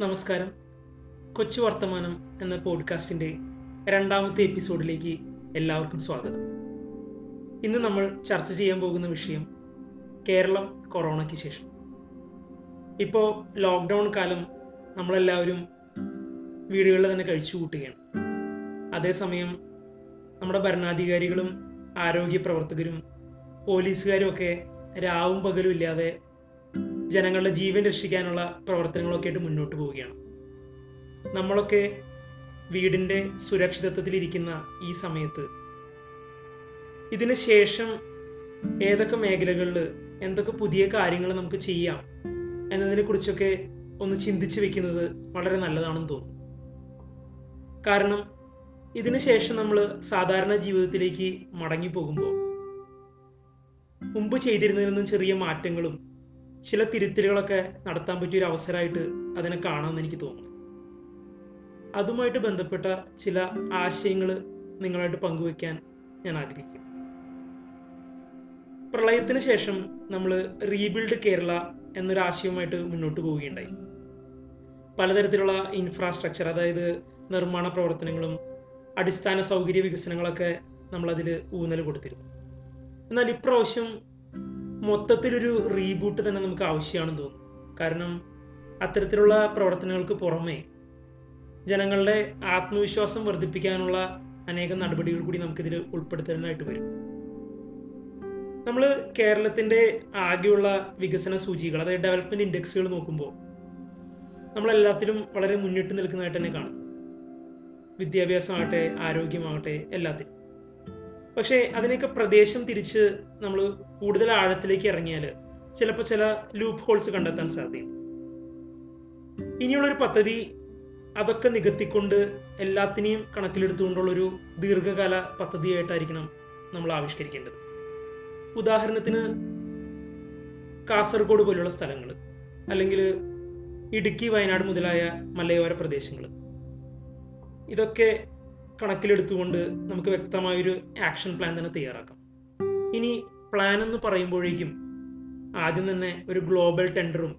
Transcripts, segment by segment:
നമസ്കാരം. കൊച്ചു വർത്തമാനം എന്ന പോഡ്കാസ്റ്റിന്റെ രണ്ടാമത്തെ എപ്പിസോഡിലേക്ക് എല്ലാവർക്കും സ്വാഗതം. ഇന്ന് നമ്മൾ ചർച്ച ചെയ്യാൻ പോകുന്ന വിഷയം കേരളം കൊറോണയ്ക്ക് ശേഷം. ഇപ്പോൾ ലോക്ക്ഡൗൺ കാലം നമ്മളെല്ലാവരും വീടുകളിൽ തന്നെ കഴിച്ചു കൂട്ടുകയാണ്. അതേസമയം നമ്മുടെ ഭരണാധികാരികളും ആരോഗ്യ പ്രവർത്തകരും പോലീസുകാരും ഒക്കെ രാവും പകലും ഇല്ലാതെ ജനങ്ങളുടെ ജീവൻ രക്ഷിക്കാനുള്ള പ്രവർത്തനങ്ങളൊക്കെ ആയിട്ട് മുന്നോട്ട് പോവുകയാണ്. നമ്മളൊക്കെ വീടിന്റെ സുരക്ഷിതത്വത്തിലിരിക്കുന്ന ഈ സമയത്ത് ഇതിന് ശേഷം ഏതൊക്കെ മേഖലകളിൽ എന്തൊക്കെ പുതിയ കാര്യങ്ങൾ നമുക്ക് ചെയ്യാം എന്നതിനെ കുറിച്ചൊക്കെ ഒന്ന് ചിന്തിച്ച് വെക്കുന്നത് വളരെ നല്ലതാണെന്ന് തോന്നുന്നു കാരണം ഇതിനു ശേഷം നമ്മൾ സാധാരണ ജീവിതത്തിലേക്ക് മടങ്ങി പോകുമ്പോൾ മുമ്പ് ചെയ്തിരുന്നതിൽ നിന്നും ചെറിയ മാറ്റങ്ങളും ചില തിരുത്തലുകളൊക്കെ നടത്താൻ പറ്റിയ ഒരു അവസരമായിട്ട് അതിനെ കാണാമെന്ന് എനിക്ക് തോന്നുന്നു. അതുമായിട്ട് ബന്ധപ്പെട്ട ചില ആശയങ്ങൾ നിങ്ങളായിട്ട് പങ്കുവെക്കാൻ ഞാൻ ആഗ്രഹിക്കുന്നു. പ്രളയത്തിന് ശേഷം നമ്മൾ റീബിൽഡ് കേരള എന്നൊരു ആശയവുമായിട്ട് മുന്നോട്ട് പോവുകയുണ്ടായി. പലതരത്തിലുള്ള ഇൻഫ്രാസ്ട്രക്ചർ അതായത് നിർമ്മാണ പ്രവർത്തനങ്ങളും അടിസ്ഥാന സൗകര്യ വികസനങ്ങളൊക്കെ നമ്മളതിൽ ഊന്നൽ കൊടുത്തിരുന്നു. എന്നാൽ ഇപ്രാവശ്യം മൊത്തത്തിലൊരു റീബൂട്ട് തന്നെ നമുക്ക് ആവശ്യമാണെന്ന് തോന്നുന്നു. കാരണം അത്തരത്തിലുള്ള പ്രവർത്തനങ്ങൾക്ക് പുറമെ ജനങ്ങളുടെ ആത്മവിശ്വാസം വർദ്ധിപ്പിക്കാനുള്ള അനേകം നടപടികൾ കൂടി നമുക്കിതിൽ ഉൾപ്പെടുത്തേണ്ടതായിട്ട് വരും. നമ്മൾ കേരളത്തിന്റെ ആകെയുള്ള വികസന സൂചികൾ അതായത് ഡെവലപ്മെന്റ് ഇൻഡെക്സുകൾ നോക്കുമ്പോൾ നമ്മളെല്ലാത്തിലും വളരെ മുന്നിട്ട് നിൽക്കുന്നതായിട്ട് തന്നെ കാണും. വിദ്യാഭ്യാസമാകട്ടെ ആരോഗ്യമാകട്ടെ എല്ലാത്തിലും പക്ഷേ അതിനൊക്കെ പ്രദേശം തിരിച്ച് നമ്മൾ കൂടുതൽ ആഴത്തിലേക്ക് ഇറങ്ങിയാൽ ചിലപ്പോൾ ചില ലൂപ്പ് ഹോൾസ് കണ്ടെത്താൻ സാധ്യതയുണ്ട്. ഇനിയുള്ളൊരു പദ്ധതി അതൊക്കെ നികത്തിക്കൊണ്ട് എല്ലാത്തിനെയും കണക്കിലെടുത്തുകൊണ്ടുള്ളൊരു ദീർഘകാല പദ്ധതിയായിട്ടായിരിക്കണം നമ്മൾ ആവിഷ്കരിക്കേണ്ടത്. ഉദാഹരണത്തിന് കാസർഗോഡ് പോലുള്ള സ്ഥലങ്ങൾ അല്ലെങ്കിൽ ഇടുക്കി വയനാട് മുതലായ മലയോര പ്രദേശങ്ങൾ ഇതൊക്കെ കണക്കിലെടുത്തുകൊണ്ട് നമുക്ക് വ്യക്തമായൊരു ആക്ഷൻ പ്ലാൻ തന്നെ തയ്യാറാക്കാം. ഇനി പ്ലാൻ എന്ന് പറയുമ്പോഴേക്കും ആദ്യം തന്നെ ഒരു ഗ്ലോബൽ ടെൻഡറും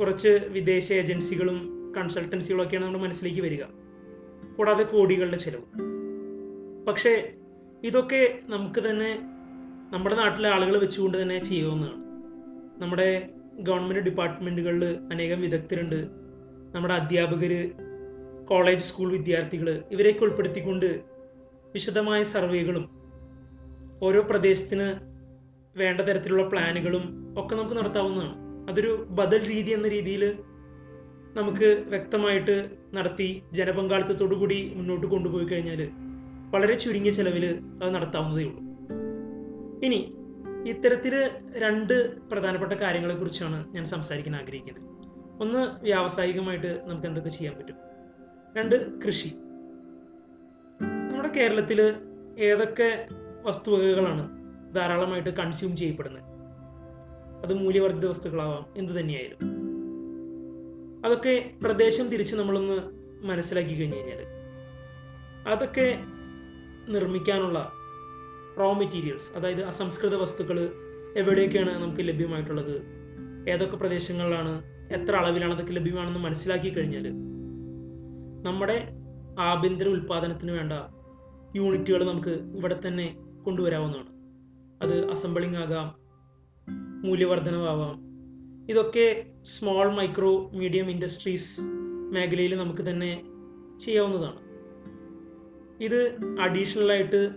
കുറച്ച് വിദേശ ഏജൻസികളും കൺസൾട്ടൻസികളും ഒക്കെയാണ് നമ്മുടെ മനസ്സിലേക്ക് വരിക. കൂടാതെ കോടികളുടെ ചിലവ്. പക്ഷേ ഇതൊക്കെ നമുക്ക് തന്നെ നമ്മുടെ നാട്ടിലെ ആളുകൾ വെച്ചുകൊണ്ട് തന്നെ ചെയ്യാവുന്നതാണ്. നമ്മുടെ ഗവൺമെന്റ് ഡിപ്പാർട്ട്മെന്റുകളിൽ അനേകം വിദഗ്ധരുണ്ട്. നമ്മുടെ അധ്യാപകർ കോളേജ് സ്കൂൾ വിദ്യാർത്ഥികൾ ഇവരെയൊക്കെ ഉൾപ്പെടുത്തിക്കൊണ്ട് വിശദമായ സർവേകളും ഓരോ പ്രദേശത്തിന് വേണ്ട തരത്തിലുള്ള പ്ലാനുകളും ഒക്കെ നമുക്ക് നടത്താവുന്നതാണ്. അതൊരു ബദൽ രീതി എന്ന രീതിയിൽ നമുക്ക് വ്യക്തമായിട്ട് നടത്തി ജനപങ്കാളിത്തത്തോടുകൂടി മുന്നോട്ട് കൊണ്ടുപോയി കഴിഞ്ഞാൽ വളരെ ചുരുങ്ങിയ ചെലവിൽ അത് നടത്താവുന്നതേ ഉള്ളൂ. ഇനി ഇത്തരത്തിൽ രണ്ട് പ്രധാനപ്പെട്ട കാര്യങ്ങളെക്കുറിച്ചാണ് ഞാൻ സംസാരിക്കാൻ ആഗ്രഹിക്കുന്നത്. ഒന്ന് വ്യാവസായികമായിട്ട് നമുക്ക് എന്തൊക്കെ ചെയ്യാൻ പറ്റും? രണ്ട് കൃഷി. നമ്മുടെ കേരളത്തിൽ ഏതൊക്കെ വസ്തുവകകളാണ് ധാരാളമായിട്ട് കൺസ്യൂം ചെയ്യപ്പെടുന്നത്? അത് മൂല്യവർദ്ധിത വസ്തുക്കളാവാം എന്ത് തന്നെയായാലും. അതൊക്കെ പ്രദേശം തിരിച്ച് നമ്മളൊന്ന് മനസ്സിലാക്കി കഴിഞ്ഞു കഴിഞ്ഞാൽ അതൊക്കെ നിർമ്മിക്കാനുള്ള റോ മെറ്റീരിയൽസ് അതായത് അസംസ്കൃത വസ്തുക്കൾ എവിടെയൊക്കെയാണ് നമുക്ക് ലഭ്യമായിട്ടുള്ളത്? ഏതൊക്കെ പ്രദേശങ്ങളിലാണ് എത്ര അളവിലാണ് അതൊക്കെ ലഭ്യമാണെന്ന് മനസ്സിലാക്കി കഴിഞ്ഞാൽ നമ്മുടെ ആഭ്യന്തര ഉൽപാദനത്തിന് വേണ്ട യൂണിറ്റുകൾ നമുക്ക് ഇവിടെ തന്നെ കൊണ്ടുവരാവുന്നതാണ്. അത് അസംബിളിംഗ് ആകാം മൂല്യവർദ്ധനവാകാം ഇതൊക്കെ സ്മോൾ മൈക്രോ മീഡിയം ഇൻഡസ്ട്രീസ് മേഖലയിൽ നമുക്ക് തന്നെ ചെയ്യാവുന്നതാണ്. ഇത് അഡീഷണൽ ആയിട്ട്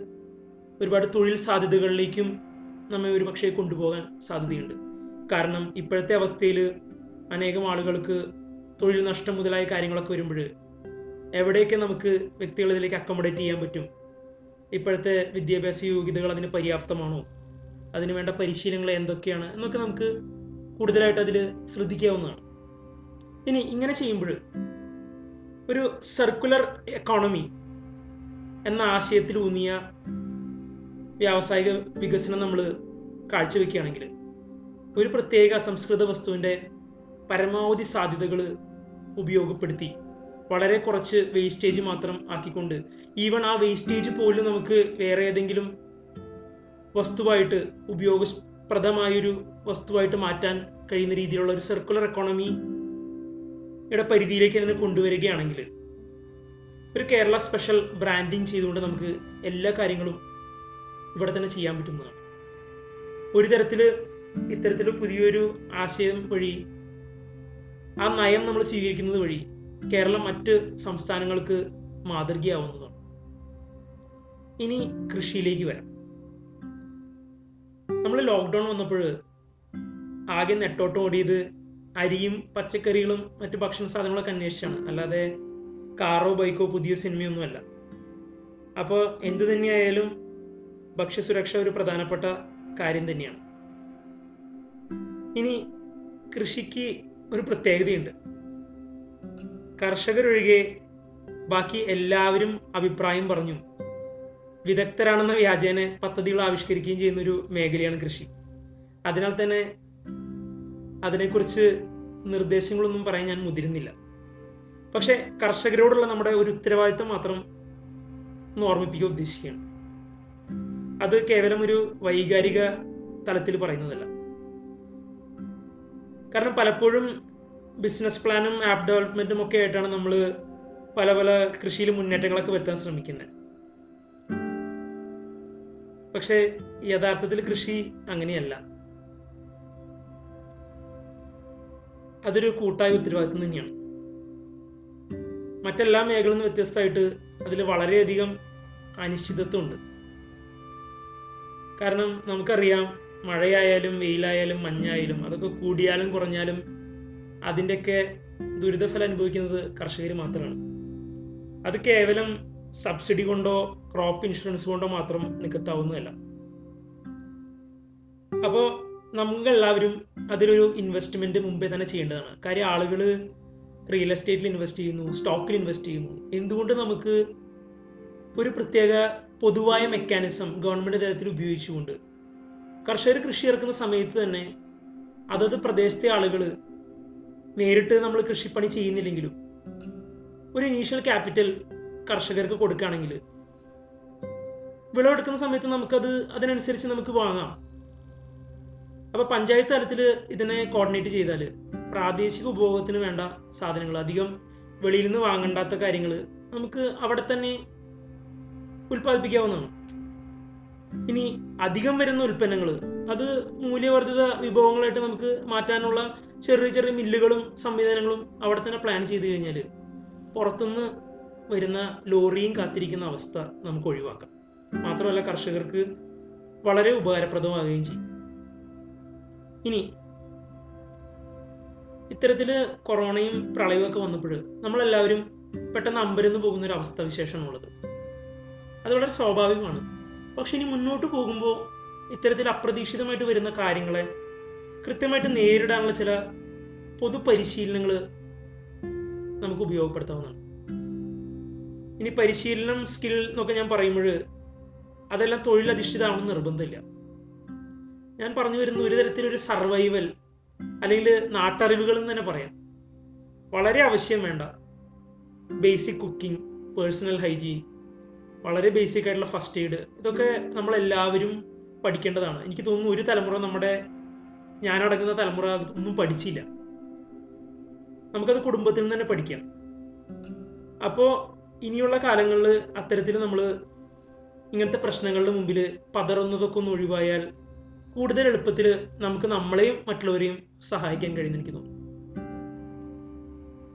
ഒരുപാട് തൊഴിൽ സാധ്യതകളിലേക്കും നമ്മെ ഒരുപക്ഷെ കൊണ്ടുപോകാൻ സാധ്യതയുണ്ട്. കാരണം ഇപ്പോഴത്തെ അവസ്ഥയിൽ അനേകം ആളുകൾക്ക് തൊഴിൽ നഷ്ടം മുതലായ കാര്യങ്ങളൊക്കെ വരുമ്പോൾ എവിടെയൊക്കെ നമുക്ക് വ്യക്തികൾ ഇതിലേക്ക് അക്കോമഡേറ്റ് ചെയ്യാൻ പറ്റും? ഇപ്പോഴത്തെ വിദ്യാഭ്യാസ യോഗ്യതകൾ അതിന് പര്യാപ്തമാണോ? അതിന് വേണ്ട പരിശീലനങ്ങൾ എന്തൊക്കെയാണ്? എന്നൊക്കെ നമുക്ക് കൂടുതലായിട്ട് അതിൽ ശ്രദ്ധിക്കാവുന്നതാണ്. ഇനി ഇങ്ങനെ ചെയ്യുമ്പോൾ ഒരു സർക്കുലർ എക്കോണമി എന്ന ആശയത്തിൽ ഊന്നിയ വ്യാവസായിക വികസനം നമ്മൾ കാഴ്ചവെക്കുകയാണെങ്കിൽ ഒരു പ്രത്യേക സംസ്കൃത വസ്തുവിന്റെ പരമാവധി സാധ്യതകൾ ഉപയോഗപ്പെടുത്തി വളരെ കുറച്ച് വേസ്റ്റേജ് മാത്രം ആക്കിക്കൊണ്ട്. ഈവൺ ആ വേസ്റ്റേജ് പോലും നമുക്ക് വേറെ ഏതെങ്കിലും വസ്തുവായിട്ട് ഉപയോഗപ്രദമായൊരു വസ്തുവായിട്ട് മാറ്റാൻ കഴിയുന്ന രീതിയിലുള്ള ഒരു സർക്കുലർ എക്കോണമിയുടെ പരിധിയിലേക്ക് അതിനെ കൊണ്ടുവരികയാണെങ്കിൽ ഒരു കേരള സ്പെഷ്യൽ ബ്രാൻഡിങ് ചെയ്തുകൊണ്ട് നമുക്ക് എല്ലാ കാര്യങ്ങളും ഇവിടെ തന്നെ ചെയ്യാൻ പറ്റുന്നതാണ്. ഒരു തരത്തിൽ ഇത്തരത്തിൽ പുതിയൊരു ആശയം വഴി ആ നയം നമ്മൾ സ്വീകരിക്കുന്നത് വഴി കേരളം മറ്റ് സംസ്ഥാനങ്ങൾക്ക് മാതൃകയാവുന്നതാണ്. ഇനി കൃഷിയിലേക്ക് വരാം. നമ്മൾ ലോക്ക്ഡൗൺ വന്നപ്പോൾ ആകെ നെട്ടോട്ടം ഓടിയത് അരിയും പച്ചക്കറികളും മറ്റു ഭക്ഷണ സാധനങ്ങളൊക്കെ അന്വേഷിച്ചാണ്. അല്ലാതെ കാറോ ബൈക്കോ പുതിയ സിനിമയൊന്നുമല്ല അപ്പോൾ എന്തു തന്നെയായാലും ഭക്ഷ്യസുരക്ഷ ഒരു പ്രധാനപ്പെട്ട കാര്യം തന്നെയാണ്. ഇനി കൃഷിക്ക് ഒരു പ്രത്യേകതയുണ്ട്. കർഷകരൊഴികെ ബാക്കി എല്ലാവരും അഭിപ്രായം പറഞ്ഞു. വിദഗ്ധരാണെന്ന വ്യാജേന പദ്ധതികൾ ആവിഷ്കരിക്കുകയും ചെയ്യുന്ന ഒരു മേഖലയാണ് കൃഷി. അതിനാൽ തന്നെ അതിനെക്കുറിച്ച് നിർദ്ദേശങ്ങളൊന്നും പറയാൻ ഞാൻ മുതിരുന്നില്ല. പക്ഷെ കർഷകരോടുള്ള നമ്മുടെ ഒരു ഉത്തരവാദിത്തം മാത്രം ഒന്ന് ഓർമ്മിപ്പിക്കാൻ ഉദ്ദേശിക്കുകയാണ്. അത് കേവലം ഒരു വൈകാരിക തലത്തിൽ പറയുന്നതല്ല. കാരണം പലപ്പോഴും ബിസിനസ് പ്ലാനും ആപ്പ് ഡെവലപ്മെന്റും ഒക്കെ ആയിട്ടാണ് നമ്മൾ പല പല കൃഷിയിൽ മുന്നേറ്റങ്ങളൊക്കെ വരുത്താൻ ശ്രമിക്കുന്നത് പക്ഷേ യഥാർത്ഥത്തിൽ കൃഷി അങ്ങനെയല്ല. അതൊരു കൂട്ടായ ഉത്തരവാദിത്വം തന്നെയാണ്. മറ്റെല്ലാ മേഖലയിൽ നിന്ന് വ്യത്യസ്തമായിട്ട് അതിൽ വളരെയധികം അനിശ്ചിതത്വമുണ്ട്. കാരണം നമുക്കറിയാം മഴയായാലും വെയിലായാലും മഞ്ഞായാലും അതൊക്കെ കൂടിയാലും കുറഞ്ഞാലും അതിന്റെയൊക്കെ ദുരിതഫലം അനുഭവിക്കുന്നത് കർഷകർ മാത്രമാണ്. അത് കേവലം സബ്സിഡി കൊണ്ടോ ക്രോപ്പ് ഇൻഷുറൻസ് കൊണ്ടോ മാത്രം നികത്താവുന്നതല്ല. അപ്പോൾ നമുക്കെല്ലാവരും അതിലൊരു ഇൻവെസ്റ്റ്മെന്റ് മുമ്പേ തന്നെ ചെയ്യേണ്ടതാണ്. കാര്യം ആളുകൾ റിയൽ എസ്റ്റേറ്റിൽ ഇൻവെസ്റ്റ് ചെയ്യുന്നു സ്റ്റോക്കിൽ ഇൻവെസ്റ്റ് ചെയ്യുന്നു. എന്തുകൊണ്ട് നമുക്ക് ഒരു പ്രത്യേക പൊതുവായ മെക്കാനിസം ഗവൺമെന്റ് തലത്തിൽ ഉപയോഗിച്ചുകൊണ്ട് കർഷകർ കൃഷി ഇറക്കുന്ന സമയത്ത് തന്നെ അതത് പ്രദേശത്തെ ആളുകൾ നേരിട്ട് നമ്മൾ കൃഷിപ്പണി ചെയ്യുന്നില്ലെങ്കിലും ഒരു ഇനീഷ്യൽ ക്യാപിറ്റൽ കർഷകർക്ക് കൊടുക്കുകയാണെങ്കിൽ വിളവെടുക്കുന്ന സമയത്ത് നമുക്കത് അതിനനുസരിച്ച് നമുക്ക് വാങ്ങാം. അപ്പോൾ പഞ്ചായത്ത് തലത്തിൽ ഇതിനെ കോർഡിനേറ്റ് ചെയ്താൽ പ്രാദേശിക ഉപഭോഗത്തിന് വേണ്ട സാധനങ്ങൾ അധികം വെളിയിൽ നിന്ന് വാങ്ങണ്ടാത്ത കാര്യങ്ങൾ നമുക്ക് അവിടെ തന്നെ ഉൽപ്പാദിപ്പിക്കാവുന്നതാണ്. ഇനി അധികം വരുന്ന ഉൽപ്പന്നങ്ങൾ അത് മൂല്യവർദ്ധിത വിഭവങ്ങളായിട്ട് നമുക്ക് മാറ്റാനുള്ള ചെറിയ ചെറിയ മില്ലുകളും സംവിധാനങ്ങളും അവിടെ തന്നെ പ്ലാൻ ചെയ്ത് കഴിഞ്ഞാൽ പുറത്തുനിന്ന് വരുന്ന ലോറിയും കാത്തിരിക്കുന്ന അവസ്ഥ നമുക്ക് ഒഴിവാക്കാം. മാത്രമല്ല കർഷകർക്ക് വളരെ ഉപകാരപ്രദമാകുകയും ചെയ്യും. ഇനി ഇത്തരത്തിൽ കൊറോണയും പ്രളയവും ഒക്കെ വന്നപ്പോൾ നമ്മളെല്ലാവരും പെട്ടെന്ന് അമ്പരന്ന് പോകുന്ന ഒരു അവസ്ഥ വിശേഷമാണുള്ളത്. അത് വളരെ സ്വാഭാവികമാണ്. പക്ഷെ ഇനി മുന്നോട്ട് പോകുമ്പോൾ ഇത്തരത്തിൽ അപ്രതീക്ഷിതമായിട്ട് വരുന്ന കാര്യങ്ങളെ കൃത്യമായിട്ട് നേരിടാനുള്ള ചില പൊതു പരിശീലനങ്ങൾ നമുക്ക് ഉപയോഗപ്പെടുത്താവുന്നതാണ്. ഇനി പരിശീലനം സ്കിൽ എന്നൊക്കെ ഞാൻ പറയുമ്പോൾ അതെല്ലാം തൊഴിലധിഷ്ഠിതമാണെന്ന് നിർബന്ധമില്ല. ഞാൻ പറഞ്ഞു വരുന്ന ഒരു തരത്തിലൊരു സർവൈവൽ അല്ലെങ്കിൽ നാട്ടറിവുകൾ എന്ന് തന്നെ പറയാം. വളരെ ആവശ്യം വേണ്ട. ബേസിക് കുക്കിംഗ് പേഴ്സണൽ ഹൈജീൻ വളരെ ബേസിക് ആയിട്ടുള്ള ഫസ്റ്റ് എയ്ഡ് ഇതൊക്കെ നമ്മളെല്ലാവരും പഠിക്കേണ്ടതാണ്. എനിക്ക് തോന്നുന്നു ഒരു തലമുറ നമ്മുടെ ഞാനടങ്ങുന്ന തലമുറ ഒന്നും പഠിച്ചില്ല. നമുക്കത് കുടുംബത്തിൽ നിന്ന് തന്നെ പഠിക്കാം. അപ്പോൾ ഇനിയുള്ള കാലങ്ങളിൽ അത്തരത്തിൽ നമ്മൾ ഇങ്ങനത്തെ പ്രശ്നങ്ങളുടെ മുമ്പിൽ പതറുന്നതൊക്കെ ഒന്ന് ഒഴിവായാൽ കൂടുതൽ എളുപ്പത്തിൽ നമുക്ക് നമ്മളെയും മറ്റുള്ളവരെയും സഹായിക്കാൻ കഴിയുന്ന എനിക്ക് തോന്നുന്നു.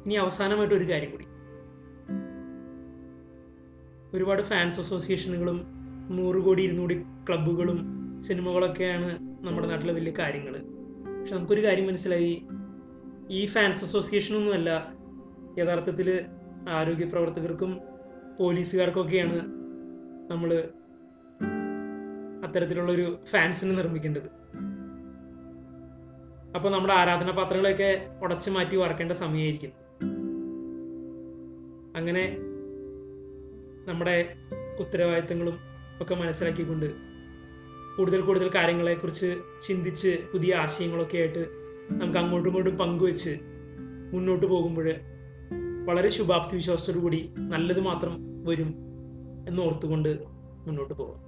ഇനി അവസാനമായിട്ട് ഒരു കാര്യം കൂടി. ഒരുപാട് ഫാൻസ് അസോസിയേഷനുകളും നൂറ് കോടി ഇരുന്നൂടി ക്ലബ്ബുകളും സിനിമകളൊക്കെയാണ് നമ്മുടെ നാട്ടിലെ വലിയ കാര്യങ്ങൾ പക്ഷെ നമുക്കൊരു കാര്യം മനസ്സിലായി. ഈ ഫാൻസ് അസോസിയേഷനൊന്നുമല്ല യഥാർത്ഥത്തിൽ ആരോഗ്യ പ്രവർത്തകർക്കും പോലീസുകാർക്കൊക്കെയാണ് നമ്മൾ അത്തരത്തിലുള്ളൊരു ഫാൻസിനെ നിർമ്മിക്കേണ്ടത്. അപ്പോൾ നമ്മുടെ ആരാധന പാത്രങ്ങളെയൊക്കെ ഉടച്ചു മാറ്റി വറക്കേണ്ട സമയമായിരിക്കും അങ്ങനെ നമ്മുടെ ഉത്തരവാദിത്തങ്ങളും ഒക്കെ മനസ്സിലാക്കിക്കൊണ്ട് കൂടുതൽ കൂടുതൽ കാര്യങ്ങളെക്കുറിച്ച് ചിന്തിച്ച് പുതിയ ആശയങ്ങളൊക്കെ ആയിട്ട് നമുക്ക് അങ്ങോട്ടും ഇങ്ങോട്ടും പങ്കുവെച്ച് മുന്നോട്ട് പോകുമ്പോൾ വളരെ ശുഭാപ്തി വിശ്വാസത്തോടു കൂടി നല്ലത് മാത്രം വരും എന്നോർത്തുകൊണ്ട് മുന്നോട്ട് പോകാം.